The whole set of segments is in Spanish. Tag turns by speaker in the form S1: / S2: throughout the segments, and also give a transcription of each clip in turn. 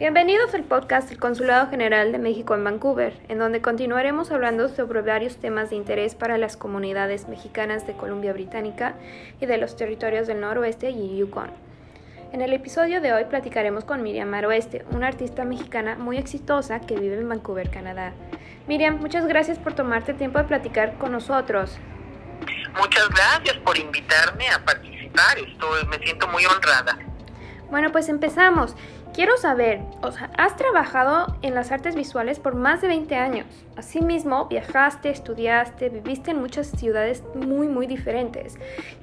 S1: Bienvenidos al podcast del Consulado General de México en Vancouver, en donde continuaremos hablando sobre varios temas de interés para las comunidades mexicanas de Columbia Británica y de los territorios del noroeste y Yukon. En el episodio de hoy platicaremos con Miriam Maroeste, una artista mexicana muy exitosa que vive en Vancouver, Canadá. Miriam, muchas gracias por tomarte tiempo de platicar con nosotros.
S2: Muchas gracias por invitarme a participar, estoy, me siento muy honrada.
S1: Bueno, pues empezamos. Quiero saber, o sea, has trabajado en las artes visuales por más de 20 años. Asimismo, viajaste, estudiaste, viviste en muchas ciudades muy, muy diferentes.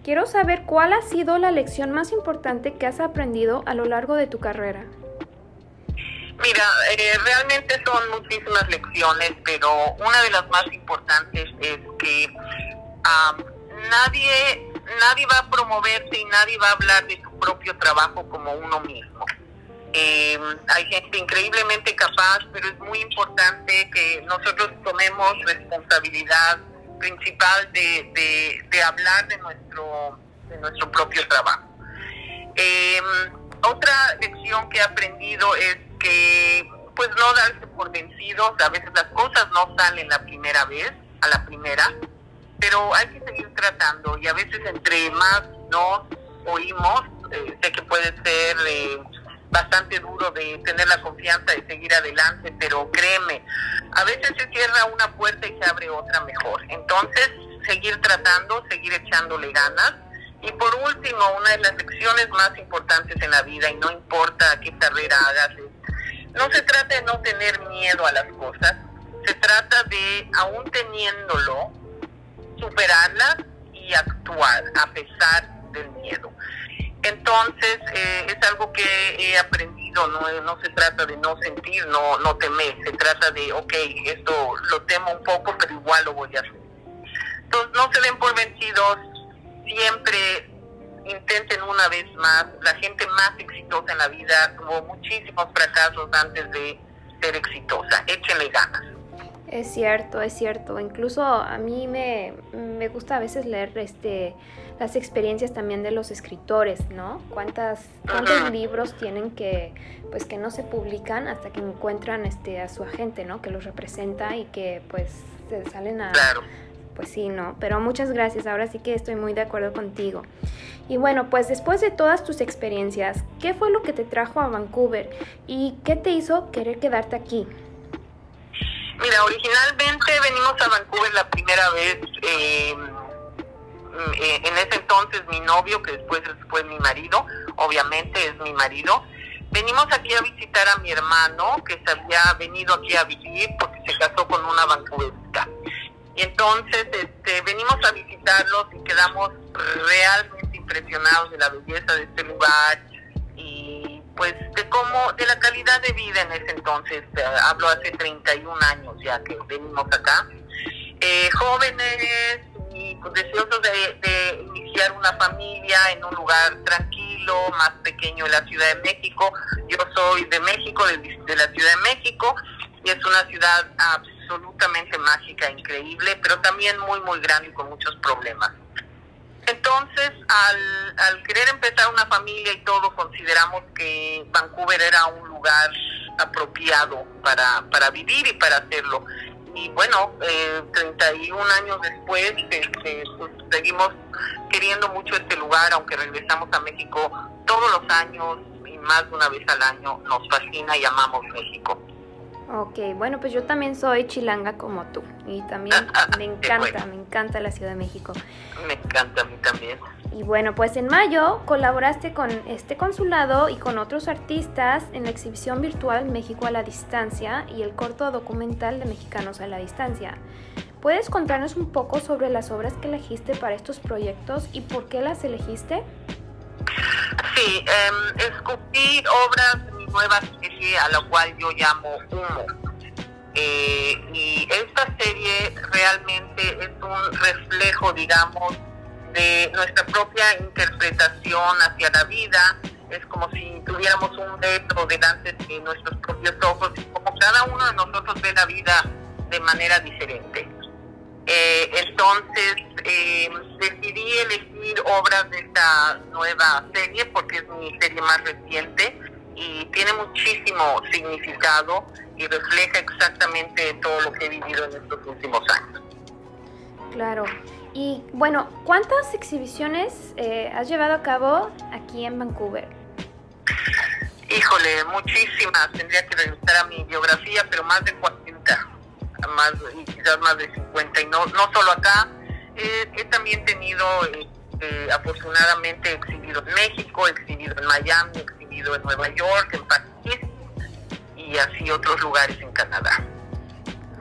S1: Quiero saber cuál ha sido la lección más importante que has aprendido a lo largo de tu carrera.
S2: Mira, eh, realmente son muchísimas lecciones, pero una de las más importantes es que nadie, nadie va a promoverse y nadie va a hablar de su propio trabajo como uno mismo. Eh, hay gente increíblemente capaz, pero es muy importante que nosotros tomemos responsabilidad principal de, de, hablar de nuestro, de nuestro propio trabajo. Eh, otra lección que he aprendido es que pues no darse por vencidos, a veces las cosas no salen la primera vez, a la primera, pero hay que seguir tratando y a veces entre más nos oímos, eh, sé que puede ser eh, bastante duro de tener la confianza de seguir adelante, pero créeme, a veces se cierra una puerta y se abre otra mejor. Entonces, seguir tratando, seguir echándole ganas. Y por último, una de las lecciones más importantes en la vida, y no importa qué carrera hagas, no se trata de no tener miedo a las cosas, se trata de, aún teniéndolo, superarlas y actuar a pesar. Entonces, eh, es algo que he aprendido, no, no se trata de no sentir, no, no temer, se trata de, ok, esto lo temo un poco, pero igual lo voy a hacer. Entonces, no se den por vencidos, siempre intenten una vez más. La gente más exitosa en la vida tuvo muchísimos fracasos antes de ser exitosa. Échenle ganas.
S1: Es cierto, es cierto. Incluso a mí me, me, gusta a veces leer este las experiencias también de los escritores, ¿no? Cuántas cuántos libros tienen que pues que no se publican hasta que encuentran este a su agente, ¿no? Que los representa y que pues se salen a pues sí, ¿no? Pero muchas gracias. Ahora sí que estoy muy de acuerdo contigo. Y bueno, pues después de todas tus experiencias, ¿qué fue lo que te trajo a Vancouver y qué te hizo querer quedarte aquí?
S2: Mira, originalmente venimos a Vancouver la primera vez, em, eh, en ese entonces mi novio, que después fue mi marido, obviamente es mi marido, venimos aquí a visitar a mi hermano, que se había venido aquí a vivir porque se casó con una vancouverista. Y entonces este, venimos a visitarlos y quedamos realmente impresionados de la belleza de este lugar y pues de cómo, de la calidad de vida en ese entonces, eh, hablo hace 31 años ya que venimos acá, eh, jóvenes y pues, deseosos de, iniciar una familia en un lugar tranquilo, más pequeño en la Ciudad de México. Yo soy de México, de, de la Ciudad de México, y es una ciudad absolutamente mágica, increíble, pero también muy, muy grande y con muchos problemas. Entonces, al, al querer empezar una familia y todo, consideramos que Vancouver era un lugar apropiado para, para vivir y para hacerlo. Y bueno, eh, 31 años después, este, pues, seguimos queriendo mucho este lugar, aunque regresamos a México todos los años y más de una vez al año, nos fascina y amamos México.
S1: Ok, bueno, pues yo también soy chilanga como tú y también me encanta, me encanta la Ciudad de México.
S2: Me encanta a mí también.
S1: Y bueno, pues en mayo colaboraste con este consulado y con otros artistas en la exhibición virtual México a la Distancia y el corto documental de Mexicanos a la Distancia. ¿Puedes contarnos un poco sobre las obras que elegiste para estos proyectos y por qué las elegiste?
S2: Sí, eh, escogí obras nueva serie a la cual yo llamo Humo. Eh, y esta serie realmente es un reflejo, digamos, de nuestra propia interpretación hacia la vida. Es como si tuviéramos un retro delante de nuestros propios ojos como cada uno de nosotros ve la vida de manera diferente. Eh, entonces eh, decidí elegir obras de esta nueva serie porque es mi serie más reciente y tiene muchísimo significado y refleja exactamente todo lo que he vivido en estos últimos años.
S1: Claro. Y bueno, ¿cuántas exhibiciones eh, has llevado a cabo aquí en Vancouver?
S2: Híjole, muchísimas. Tendría que revisar a mi biografía, pero más de 40, más, quizás más de 50. Y no, no solo acá, he también tenido, eh, afortunadamente, exhibido en México, exhibido en Miami, en Nueva York, en París y así otros lugares en Canadá.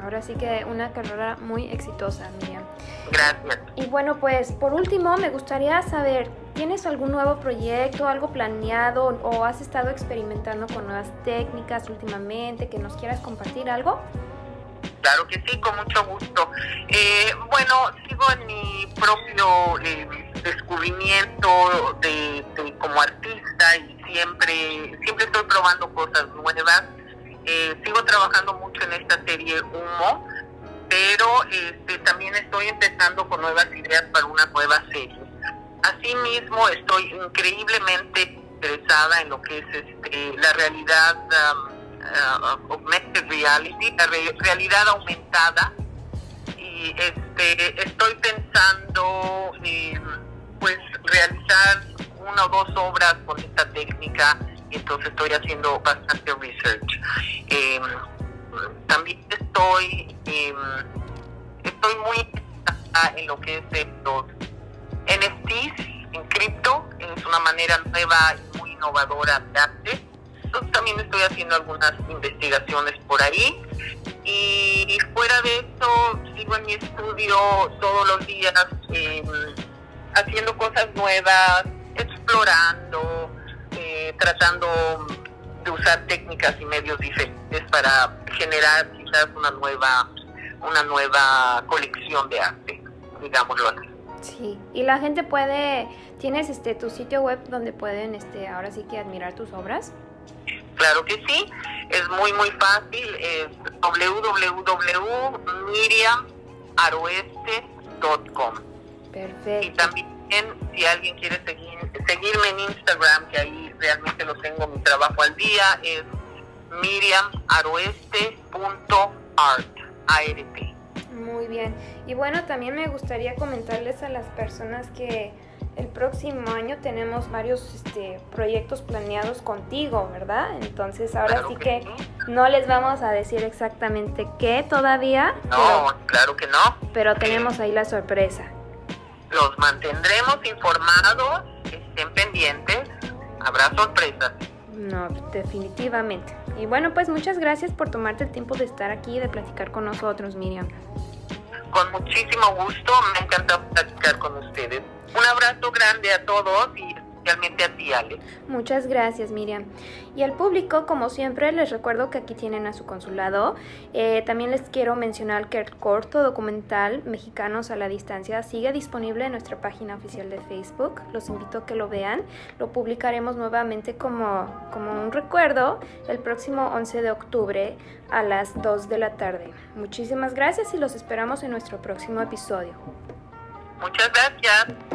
S1: Ahora sí que una carrera muy exitosa, Miriam.
S2: Gracias.
S1: Y bueno, pues por último me gustaría saber, ¿tienes algún nuevo proyecto, algo planeado o has estado experimentando con nuevas técnicas últimamente que nos quieras compartir algo?
S2: Claro que sí, con mucho gusto. Eh, bueno, sigo en mi propio eh, descubrimiento de, como artista y siempre siempre estoy probando cosas nuevas. Eh, sigo trabajando mucho en esta serie Humo, pero este, también estoy empezando con nuevas ideas para una nueva serie. Asimismo, estoy increíblemente interesada en lo que es este, la realidad uh, augmented reality, la realidad aumentada. Y este, estoy pensando en pues realizar una o dos obras con esta técnica y entonces estoy haciendo bastante research. Em, también estoy estoy muy en lo que es los NFTs en cripto, es una manera nueva y muy innovadora de arte. También estoy haciendo algunas investigaciones por ahí. Y fuera de eso, sigo en mi estudio todos los días em, haciendo cosas nuevas, explorando, eh, tratando de usar técnicas y medios diferentes para generar quizás una nueva una nueva colección de arte, digámoslo así.
S1: Sí, y la gente puede, ¿tienes este tu sitio web donde pueden este ahora sí que admirar tus obras?
S2: Claro que sí, es muy muy fácil, es www.miriamaroeste.com.
S1: Perfecto.
S2: Y también si alguien quiere seguir, seguirme en Instagram, que ahí realmente lo tengo mi trabajo al día, es miriamaroeste.art.
S1: Muy bien. Y bueno, también me gustaría comentarles a las personas que el próximo año tenemos varios este, proyectos planeados contigo, ¿verdad? Entonces ahora sí que, no les vamos a decir exactamente qué todavía.
S2: No, claro que no.
S1: Pero tenemos ahí la sorpresa.
S2: Los mantendremos informados, estén pendientes, habrá sorpresas.
S1: No, definitivamente. Y bueno, pues muchas gracias por tomarte el tiempo de estar aquí y de platicar con nosotros, Miriam.
S2: Con muchísimo gusto, me encanta platicar con ustedes. Un abrazo grande a todos y especialmente a ti, Ale.
S1: Muchas gracias, Miriam. Y al público, como siempre, les recuerdo que aquí tienen a su consulado. Eh, también les quiero mencionar que el corto documental Mexicanos a la Distancia sigue disponible en nuestra página oficial de Facebook. Los invito a que lo vean. Lo publicaremos nuevamente como, como un recuerdo el próximo 11 de octubre a las 2 de la tarde. Muchísimas gracias y los esperamos en nuestro próximo episodio.
S2: Muchas gracias.